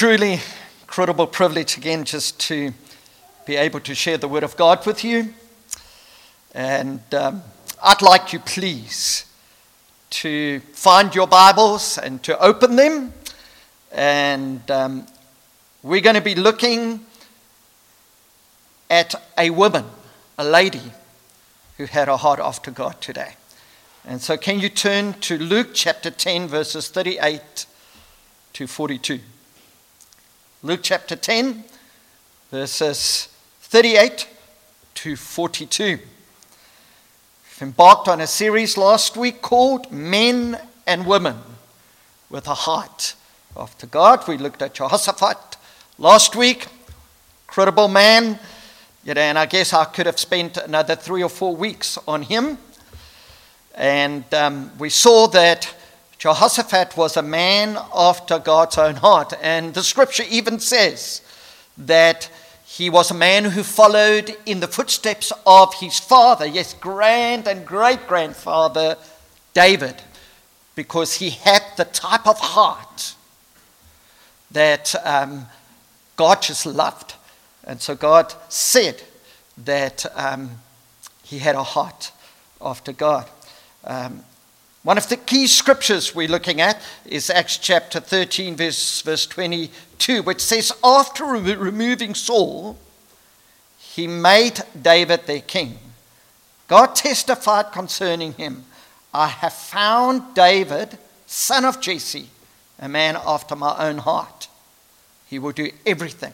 truly incredible privilege again just to be able to share the Word of God with you. And um, I'd like you, please, to find your Bibles and to open them. And um, we're going to be looking at a woman, a lady, who had a heart after God today. And so, can you turn to Luke chapter 10, verses 38 to 42? Luke chapter 10, verses 38 to 42. We've embarked on a series last week called Men and Women with a Heart After God. We looked at Jehoshaphat last week, incredible man. You know, and I guess I could have spent another three or four weeks on him. And um, we saw that Jehoshaphat was a man after God's own heart. And the scripture even says that he was a man who followed in the footsteps of his father, yes, grand and great grandfather David, because he had the type of heart that um, God just loved. And so God said that um, he had a heart after God. Um, one of the key scriptures we're looking at is Acts chapter 13, verse, verse 22, which says, After remo- removing Saul, he made David their king. God testified concerning him I have found David, son of Jesse, a man after my own heart. He will do everything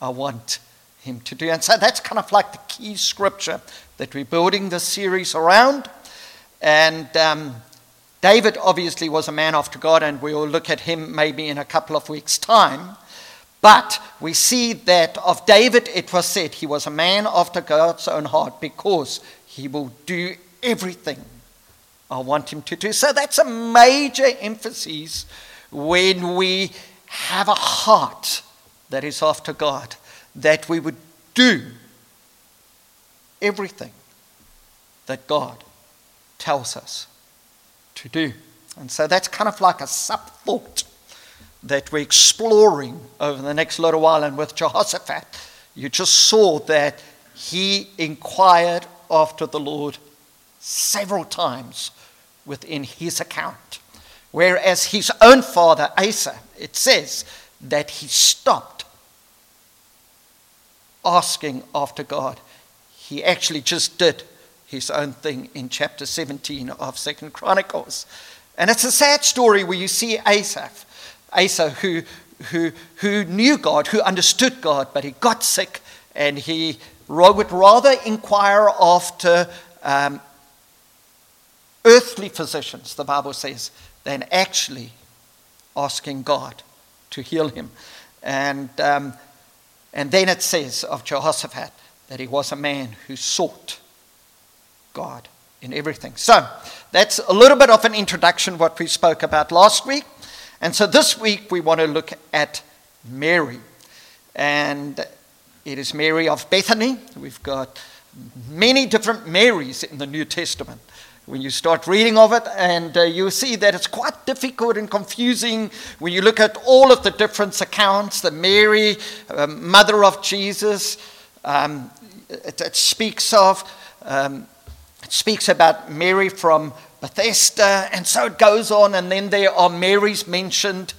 I want him to do. And so that's kind of like the key scripture that we're building this series around. And um, David obviously was a man after God, and we'll look at him maybe in a couple of weeks' time. But we see that of David it was said he was a man after God's own heart because he will do everything I want him to do. So that's a major emphasis when we have a heart that is after God, that we would do everything that God tells us to do. And so that's kind of like a sub thought that we're exploring over the next little while. And with Jehoshaphat, you just saw that he inquired after the Lord several times within his account. Whereas his own father, Asa, it says that he stopped asking after God. He actually just did his own thing in chapter 17 of Second Chronicles. And it's a sad story where you see Asaph, Asa, who, who, who knew God, who understood God, but he got sick and he would rather inquire after um, earthly physicians, the Bible says, than actually asking God to heal him. And, um, and then it says of Jehoshaphat that he was a man who sought God in everything. So that's a little bit of an introduction what we spoke about last week. And so this week we want to look at Mary. And it is Mary of Bethany. We've got many different Marys in the New Testament. When you start reading of it, and uh, you see that it's quite difficult and confusing when you look at all of the different accounts. The Mary, uh, mother of Jesus, um, it, it, speaks of um, it speaks about Mary from Bethesda, and so it goes on. And then there are Marys mentioned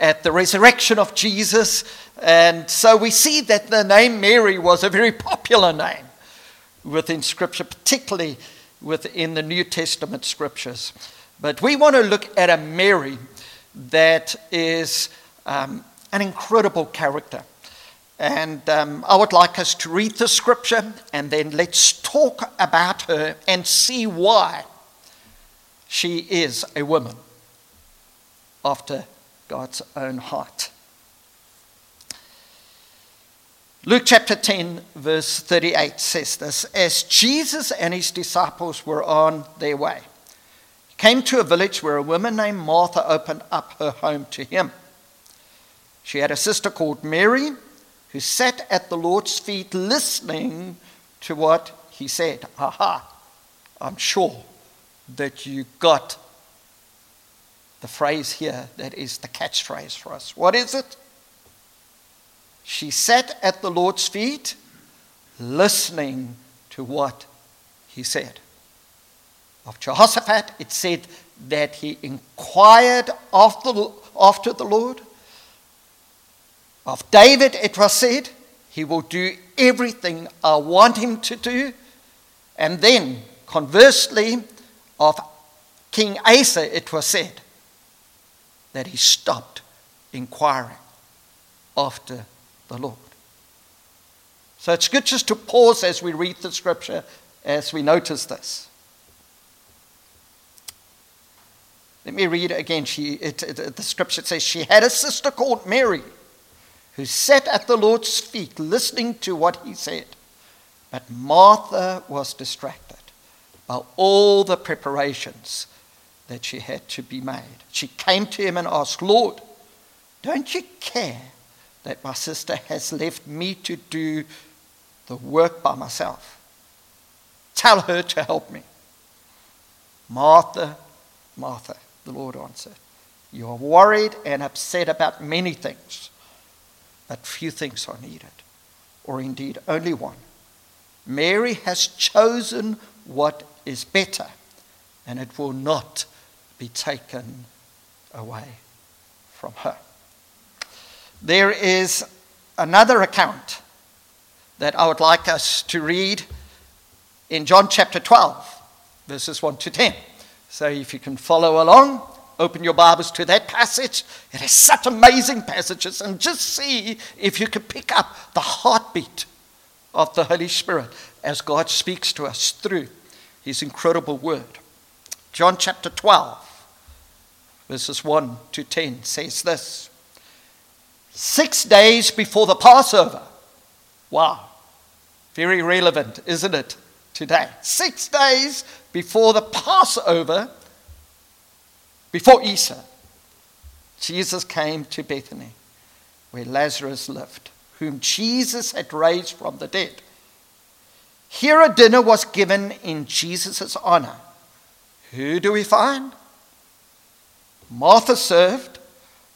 at the resurrection of Jesus. And so we see that the name Mary was a very popular name within Scripture, particularly within the New Testament Scriptures. But we want to look at a Mary that is um, an incredible character. And um, I would like us to read the scripture and then let's talk about her and see why she is a woman after God's own heart. Luke chapter 10, verse 38 says this As Jesus and his disciples were on their way, came to a village where a woman named Martha opened up her home to him. She had a sister called Mary who sat at the Lord's feet listening to what he said. Aha, I'm sure that you got the phrase here that is the catchphrase for us. What is it? She sat at the Lord's feet, listening to what he said. Of Jehoshaphat, it said that he inquired after the, after the Lord. Of David, it was said, he will do everything I want him to do. And then, conversely, of King Asa, it was said that he stopped inquiring after the Lord. So it's good just to pause as we read the scripture, as we notice this. Let me read again. She, it, it, the scripture says she had a sister called Mary who sat at the Lord's feet listening to what he said. But Martha was distracted by all the preparations that she had to be made. She came to him and asked, Lord, don't you care that my sister has left me to do the work by myself? Tell her to help me. Martha, Martha, the Lord answered, You are worried and upset about many things, but few things are needed, or indeed only one. Mary has chosen what is better, and it will not be taken away from her. There is another account that I would like us to read in John chapter 12, verses 1 to 10. So if you can follow along, open your Bibles to that passage. It has such amazing passages, and just see if you can pick up the heartbeat of the Holy Spirit as God speaks to us through his incredible word. John chapter 12, verses 1 to 10 says this Six days before the Passover. Wow. Very relevant, isn't it, today? Six days before the Passover, before Easter, Jesus came to Bethany, where Lazarus lived, whom Jesus had raised from the dead. Here a dinner was given in Jesus' honor. Who do we find? Martha served,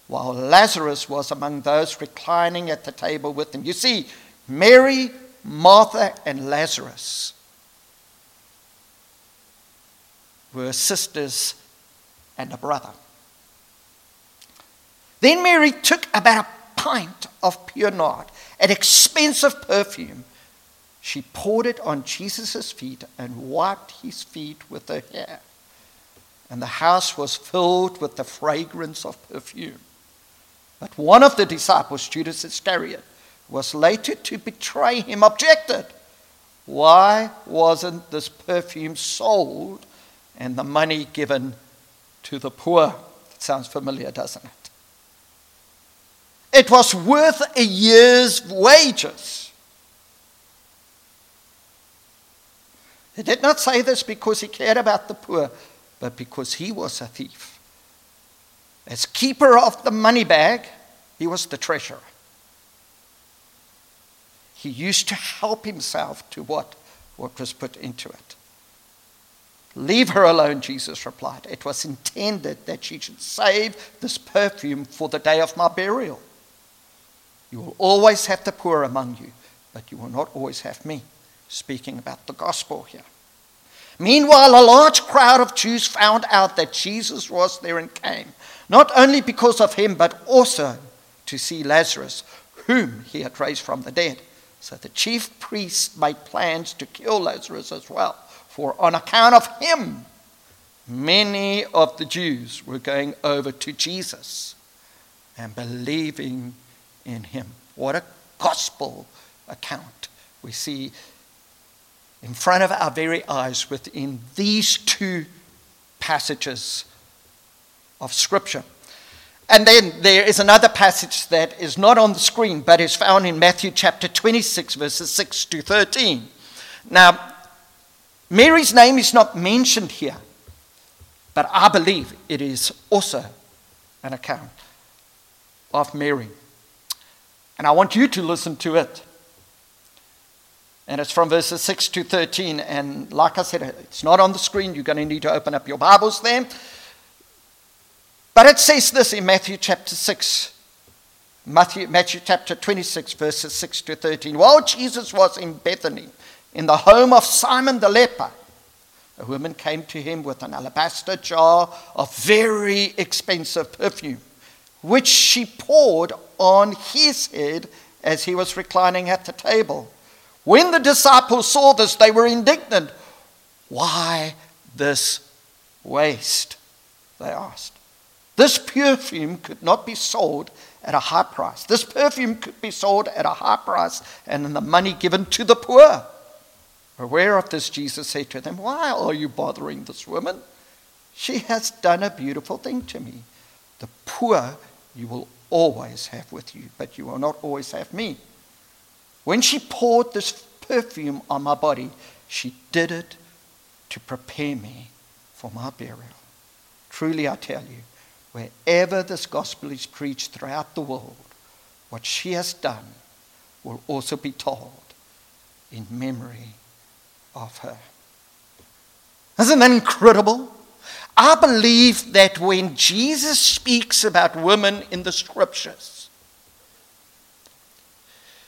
while Lazarus was among those reclining at the table with him. You see, Mary, Martha, and Lazarus were sisters and a brother. Then Mary took about a pint of pure nard, an expensive perfume she poured it on Jesus' feet and wiped his feet with her hair. And the house was filled with the fragrance of perfume. But one of the disciples, Judas Iscariot, was later to betray him, objected. Why wasn't this perfume sold and the money given to the poor? It sounds familiar, doesn't it? It was worth a year's wages. He did not say this because he cared about the poor, but because he was a thief. As keeper of the money bag, he was the treasurer. He used to help himself to what, what was put into it. Leave her alone, Jesus replied. It was intended that she should save this perfume for the day of my burial. You will always have the poor among you, but you will not always have me speaking about the gospel here. Meanwhile, a large crowd of Jews found out that Jesus was there and came, not only because of him, but also to see Lazarus, whom he had raised from the dead. So the chief priests made plans to kill Lazarus as well, for on account of him, many of the Jews were going over to Jesus and believing in him. What a gospel account we see in front of our very eyes within these two passages of Scripture. And then there is another passage that is not on the screen, but is found in Matthew chapter 26, verses 6 to 13. Now, Mary's name is not mentioned here, but I believe it is also an account of Mary. And I want you to listen to it. And it's from verses 6 to 13. And like I said, it's not on the screen. You're going to need to open up your Bibles there. But it says this in Matthew chapter 6 Matthew, Matthew chapter 26, verses 6 to 13. While Jesus was in Bethany, in the home of Simon the leper, a woman came to him with an alabaster jar of very expensive perfume, which she poured on his head as he was reclining at the table. When the disciples saw this, they were indignant. Why this waste? They asked. This perfume could not be sold at a high price. This perfume could be sold at a high price and the money given to the poor. Aware of this, Jesus said to them, Why are you bothering this woman? She has done a beautiful thing to me. The poor you will always have with you, but you will not always have me. When she poured this perfume on my body, she did it to prepare me for my burial. Truly, I tell you, wherever this gospel is preached throughout the world, what she has done will also be told in memory of her. Isn't that incredible? I believe that when Jesus speaks about women in the scriptures,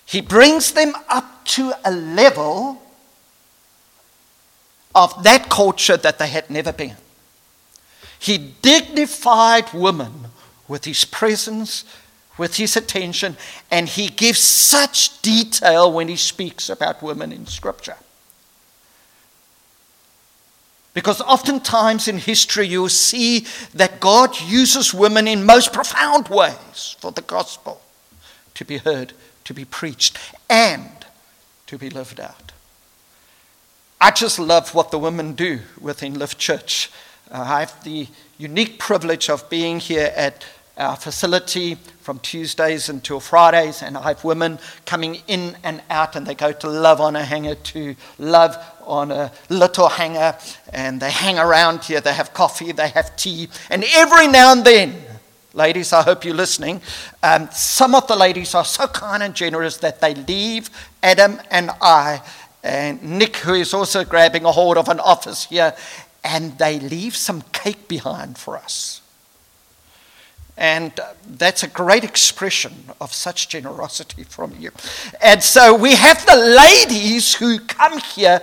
he brings them up to a level of that culture that they had never been. He dignified women with his presence, with his attention, and he gives such detail when he speaks about women in Scripture. Because oftentimes in history you'll see that God uses women in most profound ways for the gospel to be heard, to be preached, and to be lived out. I just love what the women do within Lift Church. Uh, I have the unique privilege of being here at our facility from Tuesdays until Fridays, and I have women coming in and out, and they go to love on a hanger to love on a little hanger, and they hang around here. They have coffee, they have tea, and every now and then, ladies, I hope you're listening. Um, some of the ladies are so kind and generous that they leave Adam and I, and Nick, who is also grabbing a hold of an office here, and they leave some cake behind for us. And that's a great expression of such generosity from you. And so we have the ladies who come here.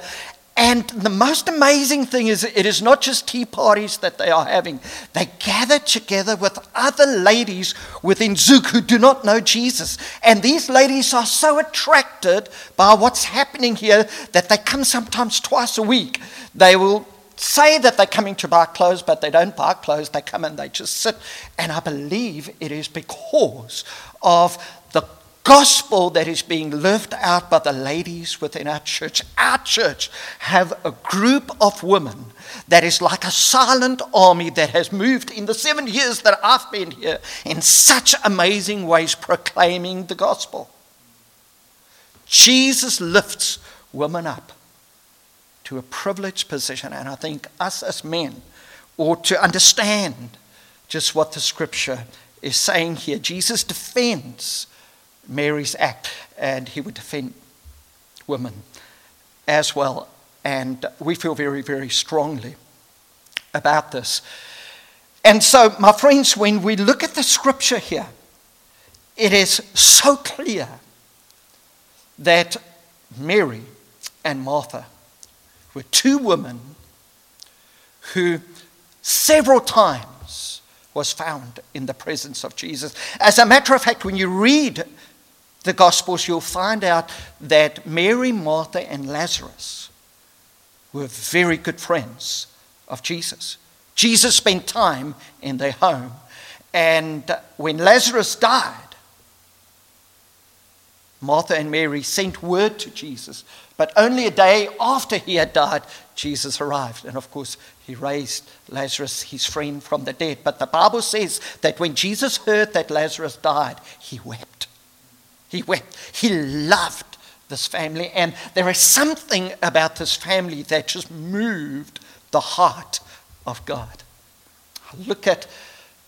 And the most amazing thing is, it is not just tea parties that they are having. They gather together with other ladies within Zug who do not know Jesus. And these ladies are so attracted by what's happening here that they come sometimes twice a week. They will say that they're coming to buy clothes, but they don't buy clothes. They come and they just sit. And I believe it is because of gospel that is being lived out by the ladies within our church. Our church have a group of women that is like a silent army that has moved in the seven years that I've been here in such amazing ways proclaiming the gospel. Jesus lifts women up to a privileged position. And I think us as men ought to understand just what the scripture is saying here. Jesus defends Mary's act, and he would defend women as well. And we feel very, very strongly about this. And so, my friends, when we look at the scripture here, it is so clear that Mary and Martha were two women who several times was found in the presence of Jesus. As a matter of fact, when you read the Gospels, you'll find out that Mary, Martha, and Lazarus were very good friends of Jesus. Jesus spent time in their home. And when Lazarus died, Martha and Mary sent word to Jesus but only a day after he had died, Jesus arrived. And of course, he raised Lazarus, his friend, from the dead. But the Bible says that when Jesus heard that Lazarus died, he wept. He wept. He loved this family. And there is something about this family that just moved the heart of God. I look at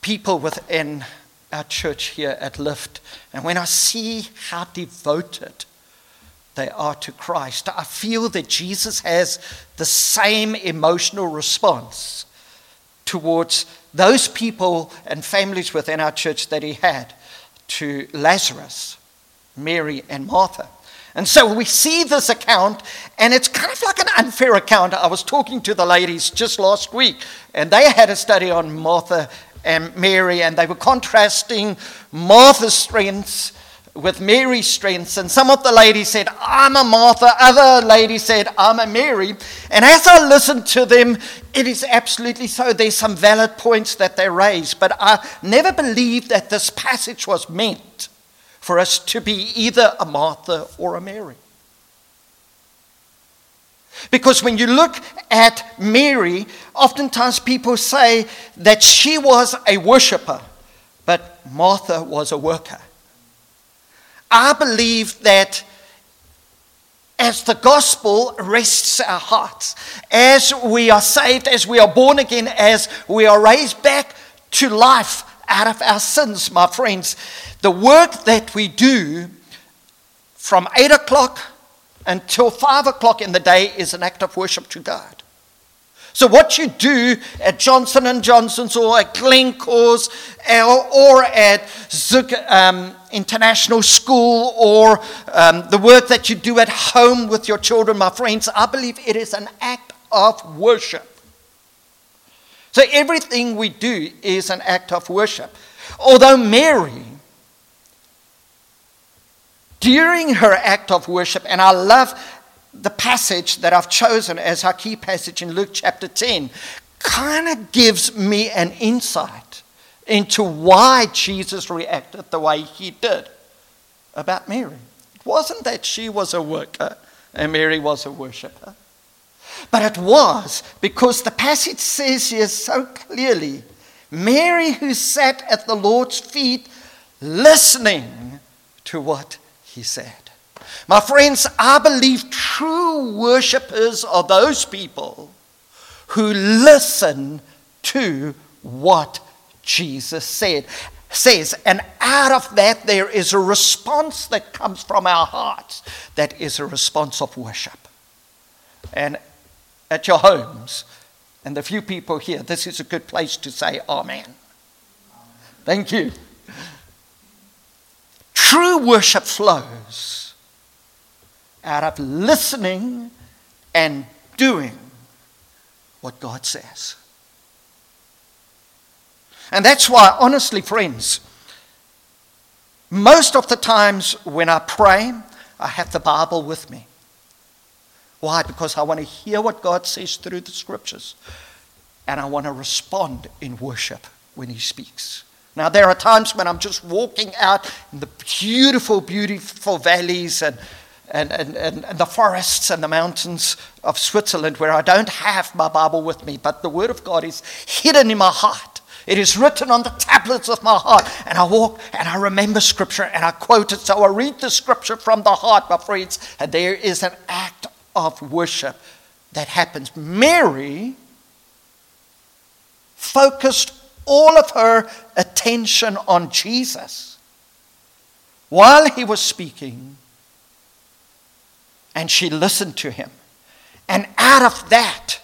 people within our church here at Lift. And when I see how devoted they are to Christ. I feel that Jesus has the same emotional response towards those people and families within our church that he had to Lazarus, Mary and Martha. And so we see this account, and it's kind of like an unfair account. I was talking to the ladies just last week, and they had a study on Martha and Mary, and they were contrasting Martha's strengths with Mary's strengths. And some of the ladies said, I'm a Martha. Other ladies said, I'm a Mary. And as I listened to them, it is absolutely so. There's some valid points that they raise. But I never believed that this passage was meant for us to be either a Martha or a Mary. Because when you look at Mary, oftentimes people say that she was a worshiper, but Martha was a worker. I believe that as the gospel rests our hearts, as we are saved, as we are born again, as we are raised back to life out of our sins, my friends, the work that we do from 8 o'clock until 5 o'clock in the day is an act of worship to God. So what you do at Johnson and Johnson's or at Glencore's or, at Zug um, International School or um, the work that you do at home with your children, my friends, I believe it is an act of worship. So everything we do is an act of worship. Although Mary during her act of worship, and I love the passage that I've chosen as our key passage in Luke chapter 10, kind of gives me an insight into why Jesus reacted the way he did about Mary. It wasn't that she was a worker and Mary was a worshiper, but it was because the passage says here so clearly Mary, who sat at the Lord's feet listening to what he said. My friends, I believe true worshippers are those people who listen to what Jesus said says and out of that there is a response that comes from our hearts that is a response of worship. And at your homes and the few people here this is a good place to say amen. Thank you True worship flows out of listening and doing what God says. And that's why, honestly, friends, most of the times when I pray, I have the Bible with me. Why? Because I want to hear what God says through the scriptures. And I want to respond in worship when He speaks. Now, there are times when I'm just walking out in the beautiful, beautiful valleys and, and, and, and, the forests and the mountains of Switzerland where I don't have my Bible with me, but the Word of God is hidden in my heart. It is written on the tablets of my heart. And I walk and I remember Scripture and I quote it. So I read the Scripture from the heart, my friends, and there is an act of worship that happens. Mary focused all of her attention on Jesus while he was speaking, and she listened to him. And out of that,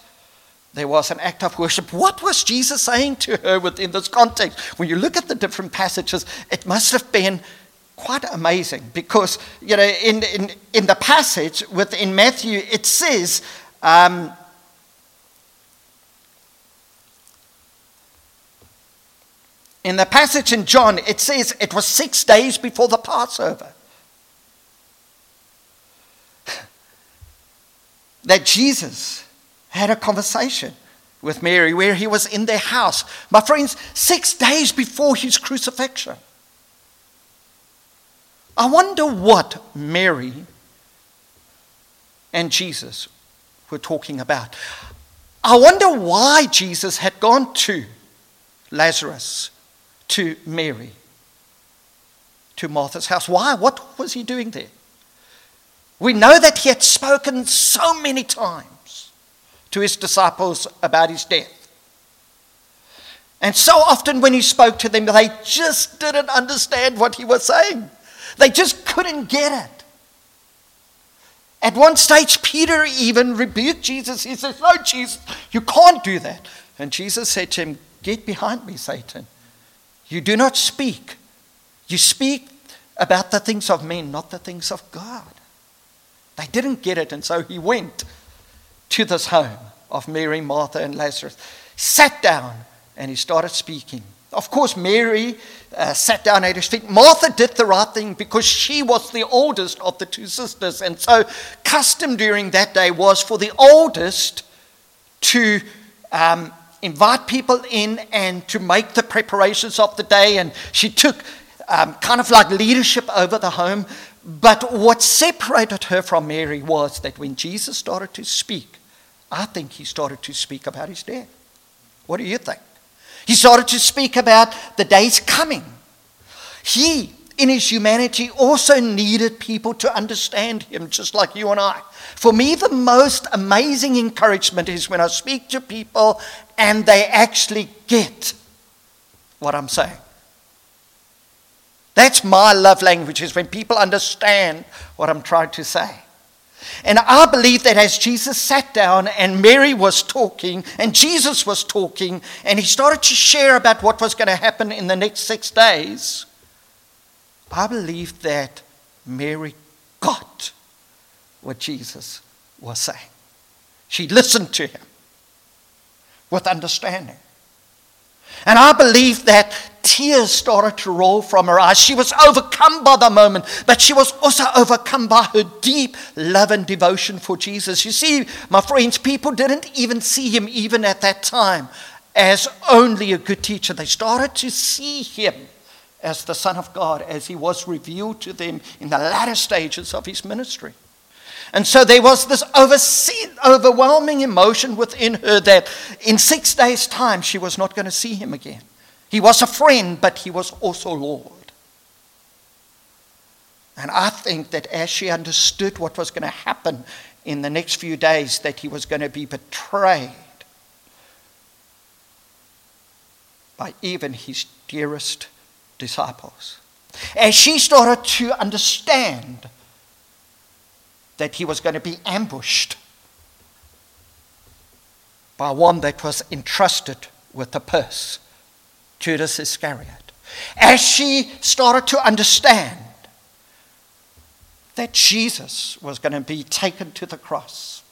there was an act of worship. What was Jesus saying to her within this context? When you look at the different passages, it must have been quite amazing because, you know, in, in, in the passage within Matthew, it says, um, In the passage in John, it says it was six days before the Passover that Jesus had a conversation with Mary where he was in their house. My friends, six days before his crucifixion. I wonder what Mary and Jesus were talking about. I wonder why Jesus had gone to Lazarus to Mary, to Martha's house. Why? What was he doing there? We know that he had spoken so many times to his disciples about his death. And so often when he spoke to them, they just didn't understand what he was saying. They just couldn't get it. At one stage, Peter even rebuked Jesus. He says, No, Jesus, you can't do that. And Jesus said to him, Get behind me, Satan. You do not speak You speak about the things of men, not the things of God. They didn't get it, and so he went to this home of Mary, Martha, and Lazarus, sat down, and he started speaking. Of course, Mary uh, sat down at his feet. Martha did the right thing because she was the oldest of the two sisters. And so, custom during that day was for the oldest to um, invite people in and to make the preparations of the day. And she took um, kind of like leadership over the home. But what separated her from Mary was that when Jesus started to speak, I think he started to speak about his death. What do you think? He started to speak about the days coming. He, in his humanity, also needed people to understand him, just like you and I. For me, the most amazing encouragement is when I speak to people and they actually get what I'm saying. That's my love language, is when people understand what I'm trying to say. And I believe that as Jesus sat down and Mary was talking and Jesus was talking and he started to share about what was going to happen in the next six days, I believe that Mary got what Jesus was saying. She listened to him with understanding. And I believe that tears started to roll from her eyes. She was overcome by the moment, but she was also overcome by her deep love and devotion for Jesus. You see, my friends, people didn't even see him, even at that time, as only a good teacher. They started to see him as the Son of God, as he was revealed to them in the latter stages of his ministry. And so there was this overwhelming emotion within her that in six days' time she was not going to see him again. He was a friend, but he was also Lord. And I think that as she understood what was going to happen in the next few days, that he was going to be betrayed by even his dearest disciples. As she started to understand that he was going to be ambushed by one that was entrusted with the purse, Judas Iscariot. As she started to understand that Jesus was going to be taken to the cross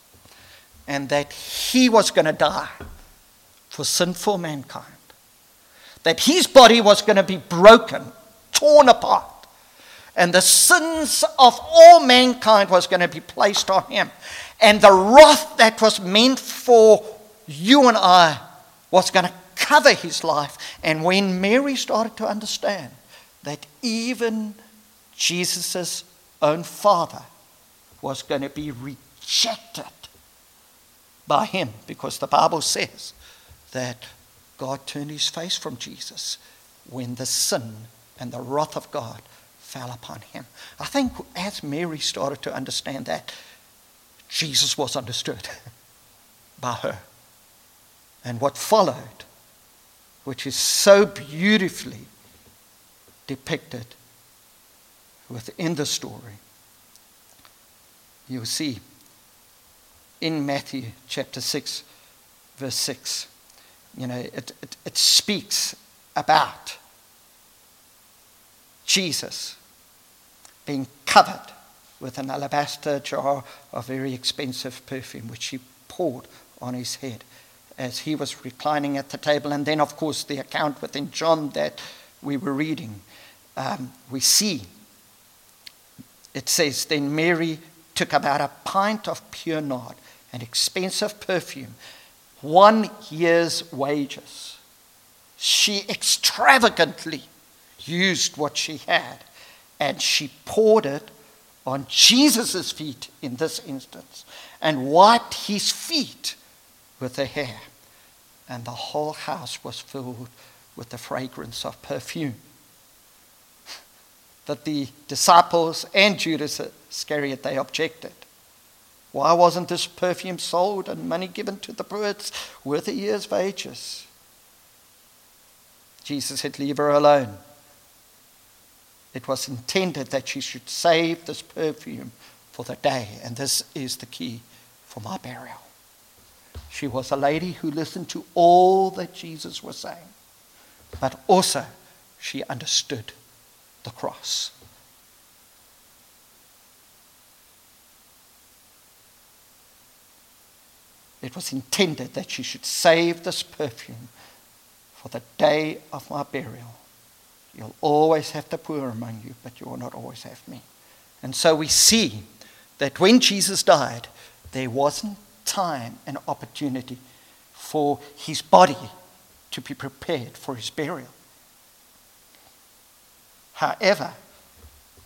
and that he was going to die for sinful mankind, that his body was going to be broken, torn apart, and the sins of all mankind was going to be placed on him. And the wrath that was meant for you and I was going to cover his life. And when Mary started to understand that even Jesus' own father was going to be rejected by him, because the Bible says that God turned his face from Jesus when the sin and the wrath of God fell upon him. I think as Mary started to understand that, Jesus was understood by her. And what followed, which is so beautifully depicted within the story, you'll see in Matthew chapter 6, verse 6. You know, it, it, it speaks about Jesus being covered with an alabaster jar of very expensive perfume, which he poured on his head as he was reclining at the table. And then, of course, the account within John that we were reading, um, we see it says, Then Mary took about a pint of pure nard, an expensive perfume, one year's wages. She extravagantly used what she had and she poured it on Jesus' feet in this instance and wiped his feet with her hair. And the whole house was filled with the fragrance of perfume. That the disciples and Judas Iscariot, they objected. Why wasn't this perfume sold and money given to the poor worth a year's wages? Jesus said, Leave her alone. It was intended that she should save this perfume for the day, and this is the key for my burial. She was a lady who listened to all that Jesus was saying, but also she understood the cross. It was intended that she should save this perfume for the day of my burial. You'll always have the poor among you, but you will not always have me. And so we see that when Jesus died, there wasn't time and opportunity for his body to be prepared for his burial. However,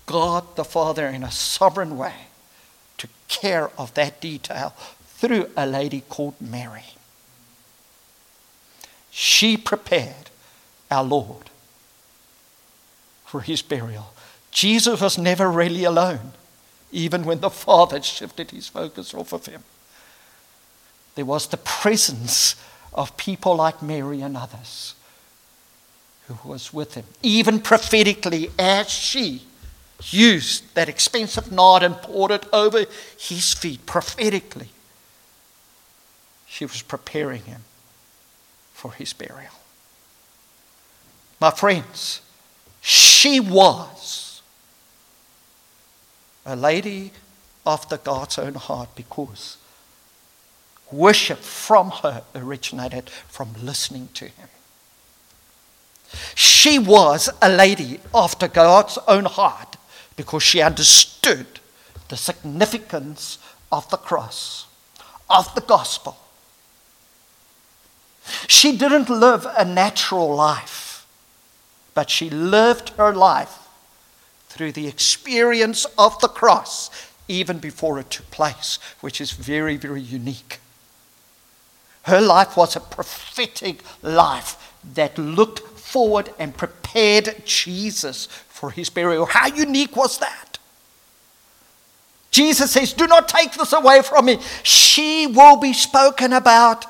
God the Father, in a sovereign way, took care of that detail through a lady called Mary. She prepared our Lord for his burial. Jesus was never really alone, even when the Father shifted his focus off of him. There was the presence of people like Mary and others who was with him, even prophetically, as she used that expensive nard and poured it over his feet prophetically. She was preparing him for his burial. My friends, she was a lady after God's own heart because worship from her originated from listening to him. She was a lady after God's own heart because she understood the significance of the cross, of the gospel. She didn't live a natural life, but she lived her life through the experience of the cross even before it took place, which is very, very unique. Her life was a prophetic life that looked forward and prepared Jesus for his burial. How unique was that? Jesus says, Do not take this away from me. She will be spoken about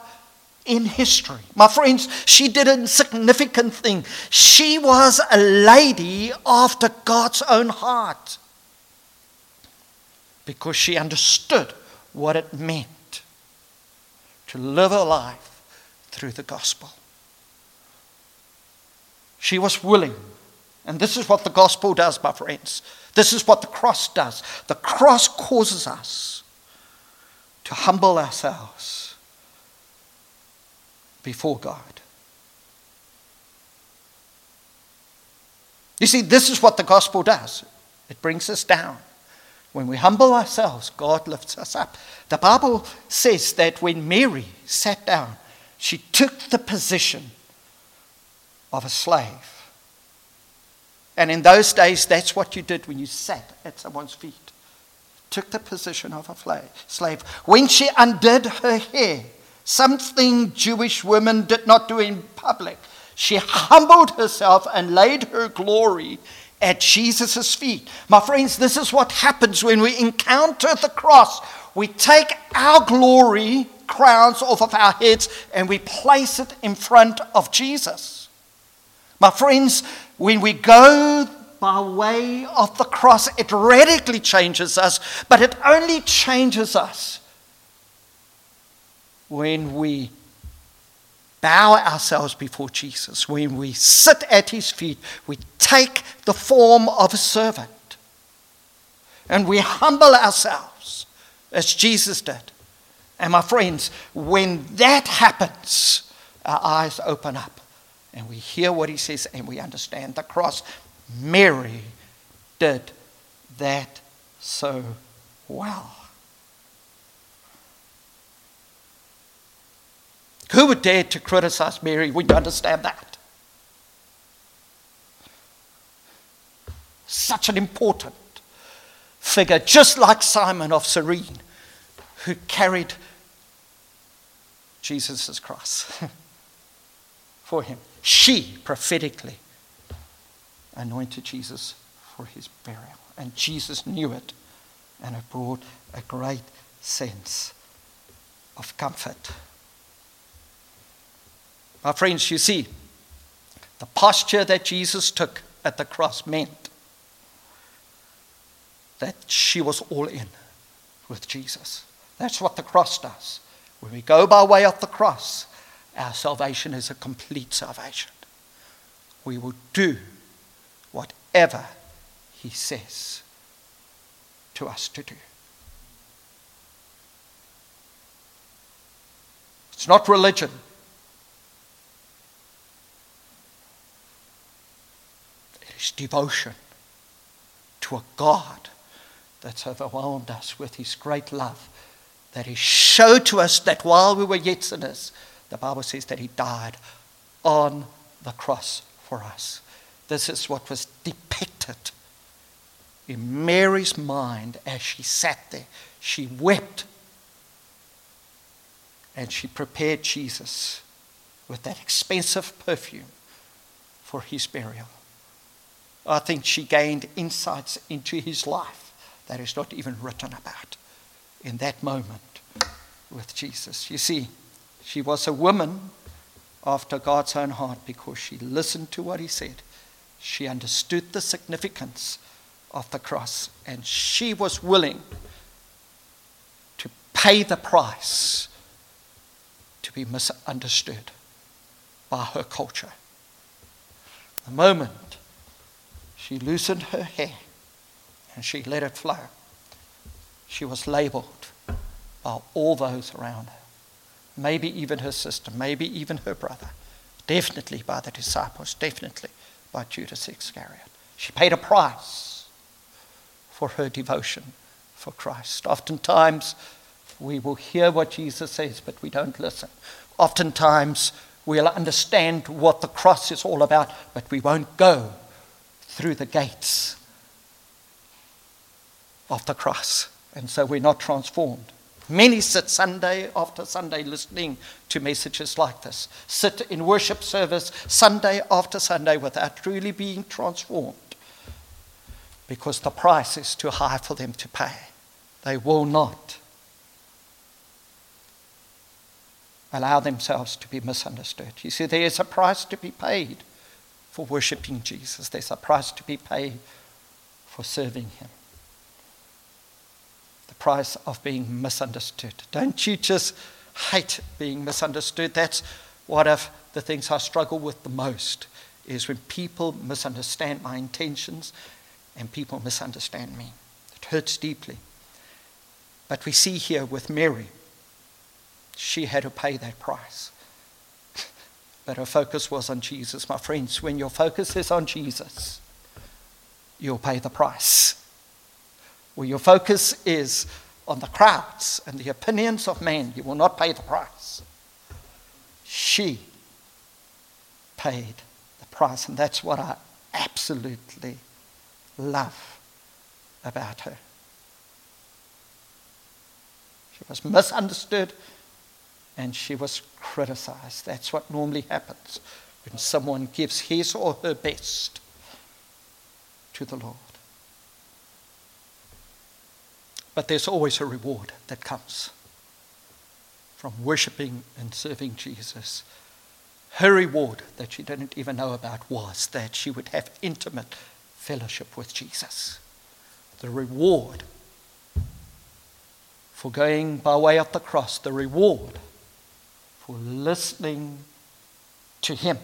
in history. My friends, she did a significant thing. She was a lady after God's own heart because she understood what it meant to live a life through the gospel. She was willing. And this is what the gospel does, my friends. This is what the cross does. The cross causes us to humble ourselves before God. You see, this is what the gospel does it brings us down. When we humble ourselves, God lifts us up. The Bible says that when Mary sat down, she took the position of a slave. And in those days, that's what you did when you sat at someone's feet. Took the position of a slave. When she undid her hair, something Jewish women did not do in public, she humbled herself and laid her glory at Jesus' feet. My friends, this is what happens when we encounter the cross. We take our glory crowns off of our heads and we place it in front of Jesus. My friends, when we go by way of the cross, it radically changes us, but it only changes us when we bow ourselves before Jesus, when we sit at his feet, we take the form of a servant and we humble ourselves as Jesus did. And my friends, when that happens, our eyes open up and we hear what he says and we understand the cross. Mary did that so well. Who would dare to criticize Mary you understand that? Such an important figure, just like Simon of Cyrene, who carried Jesus' cross for him. She prophetically anointed Jesus for his burial. And Jesus knew it, and it brought a great sense of comfort. My friends, you see, the posture that Jesus took at the cross meant that she was all in with Jesus. That's what the cross does. When we go by way of the cross, our salvation is a complete salvation. We will do whatever he says to us to do. It's not religion. Is devotion to a God that's overwhelmed us with his great love, that he showed to us that while we were yet sinners, the Bible says that he died on the cross for us. This is what was depicted in Mary's mind as she sat there. She wept and she prepared Jesus with that expensive perfume for his burial. I think she gained insights into his life that is not even written about in that moment with Jesus. You see, she was a woman after God's own heart because she listened to what he said. She understood the significance of the cross and she was willing to pay the price to be misunderstood by her culture. The moment she loosened her hair and she let it flow, she was labeled by all those around her. Maybe even her sister, maybe even her brother. Definitely by the disciples, definitely by Judas Iscariot. She paid a price for her devotion for Christ. Oftentimes, we will hear what Jesus says, but we don't listen. Oftentimes, we'll understand what the cross is all about, but we won't go through the gates of the cross. And so we're not transformed. Many sit Sunday after Sunday listening to messages like this, sit in worship service Sunday after Sunday without truly being transformed because the price is too high for them to pay. They will not allow themselves to be misunderstood. You see, there is a price to be paid for worshiping Jesus, there's a price to be paid for serving Him. The price of being misunderstood. Don't you just hate being misunderstood? That's one of the things I struggle with the most is when people misunderstand my intentions and people misunderstand me. It hurts deeply. But we see here with Mary, she had to pay that price. But her focus was on Jesus. My friends, when your focus is on Jesus, you'll pay the price. When your focus is on the crowds and the opinions of men, you will not pay the price. She paid the price, and that's what I absolutely love about her. She was misunderstood and she was criticized. That's what normally happens when someone gives his or her best to the Lord. But there's always a reward that comes from worshiping and serving Jesus. Her reward that she didn't even know about was that she would have intimate fellowship with Jesus. The reward for going by way of the cross, the reward for listening to Him.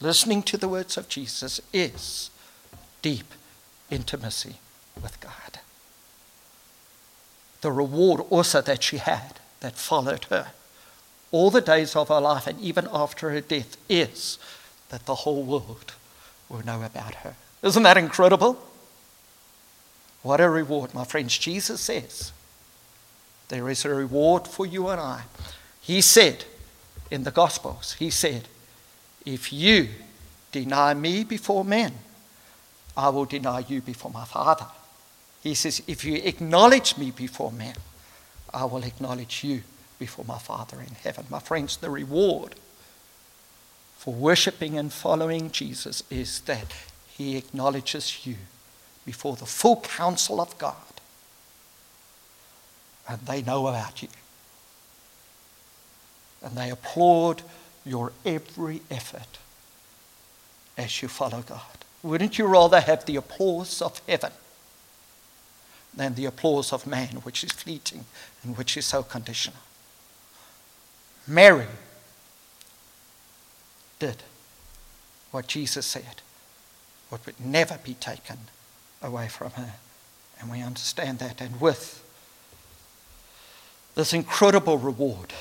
Listening to the words of Jesus is deep intimacy with God. The reward also that she had that followed her all the days of her life and even after her death is that the whole world will know about her. Isn't that incredible? What a reward, my friends. Jesus says there is a reward for you and I he said in the Gospels, He said, If you deny me before men, I will deny you before my Father. He says, If you acknowledge me before men, I will acknowledge you before my Father in heaven. My friends, the reward for worshiping and following Jesus is that he acknowledges you before the full counsel of God. And they know about you and they applaud your every effort as you follow God. Wouldn't you rather have the applause of heaven than the applause of man, which is fleeting and which is so conditional? Mary did what Jesus said what would never be taken away from her. And we understand that. And with this incredible reward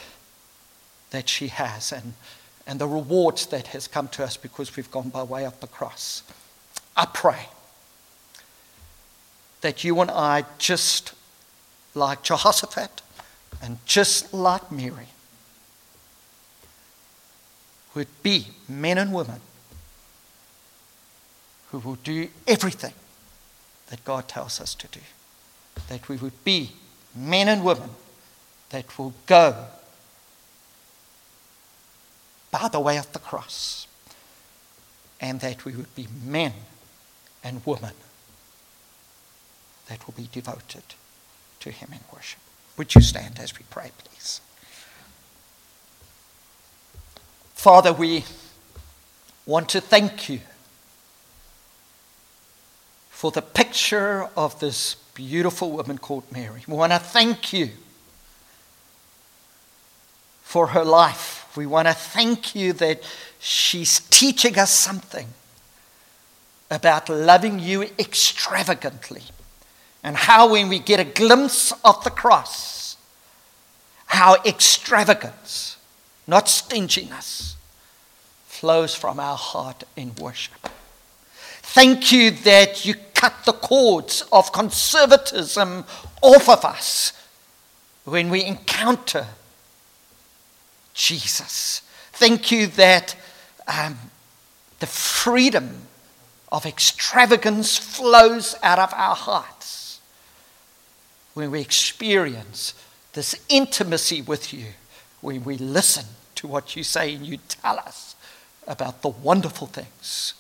that she has and, and the rewards that has come to us because we've gone by way of the cross, I pray that you and I, just like Jehoshaphat and just like Mary, would be men and women who will do everything that God tells us to do. That we would be men and women that will go by the way of the cross. And that we would be men and women that will be devoted to Him in worship. Would you stand as we pray, please? Father, we want to thank you for the picture of this beautiful woman called Mary. We want to thank you for her life. We want to thank you that she's teaching us something about loving you extravagantly and how, when we get a glimpse of the cross, how extravagance, not stinginess, flows from our heart in worship. Thank you that you cut the cords of conservatism off of us when we encounter Jesus. Thank you that um, the freedom of extravagance flows out of our hearts when we experience this intimacy with you, when we listen to what you say and you tell us about the wonderful things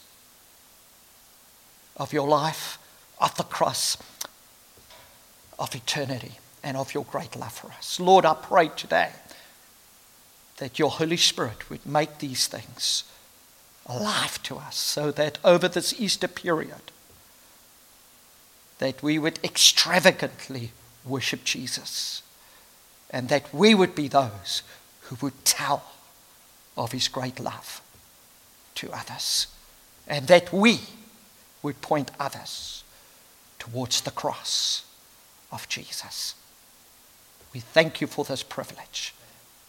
of your life, of the cross, of eternity, and of your great love for us. Lord, I pray today that your Holy Spirit would make these things alive to us so that over this Easter period that we would extravagantly worship Jesus and that we would be those who would tell of his great love to others and that we would point others towards the cross of Jesus. We thank you for this privilege.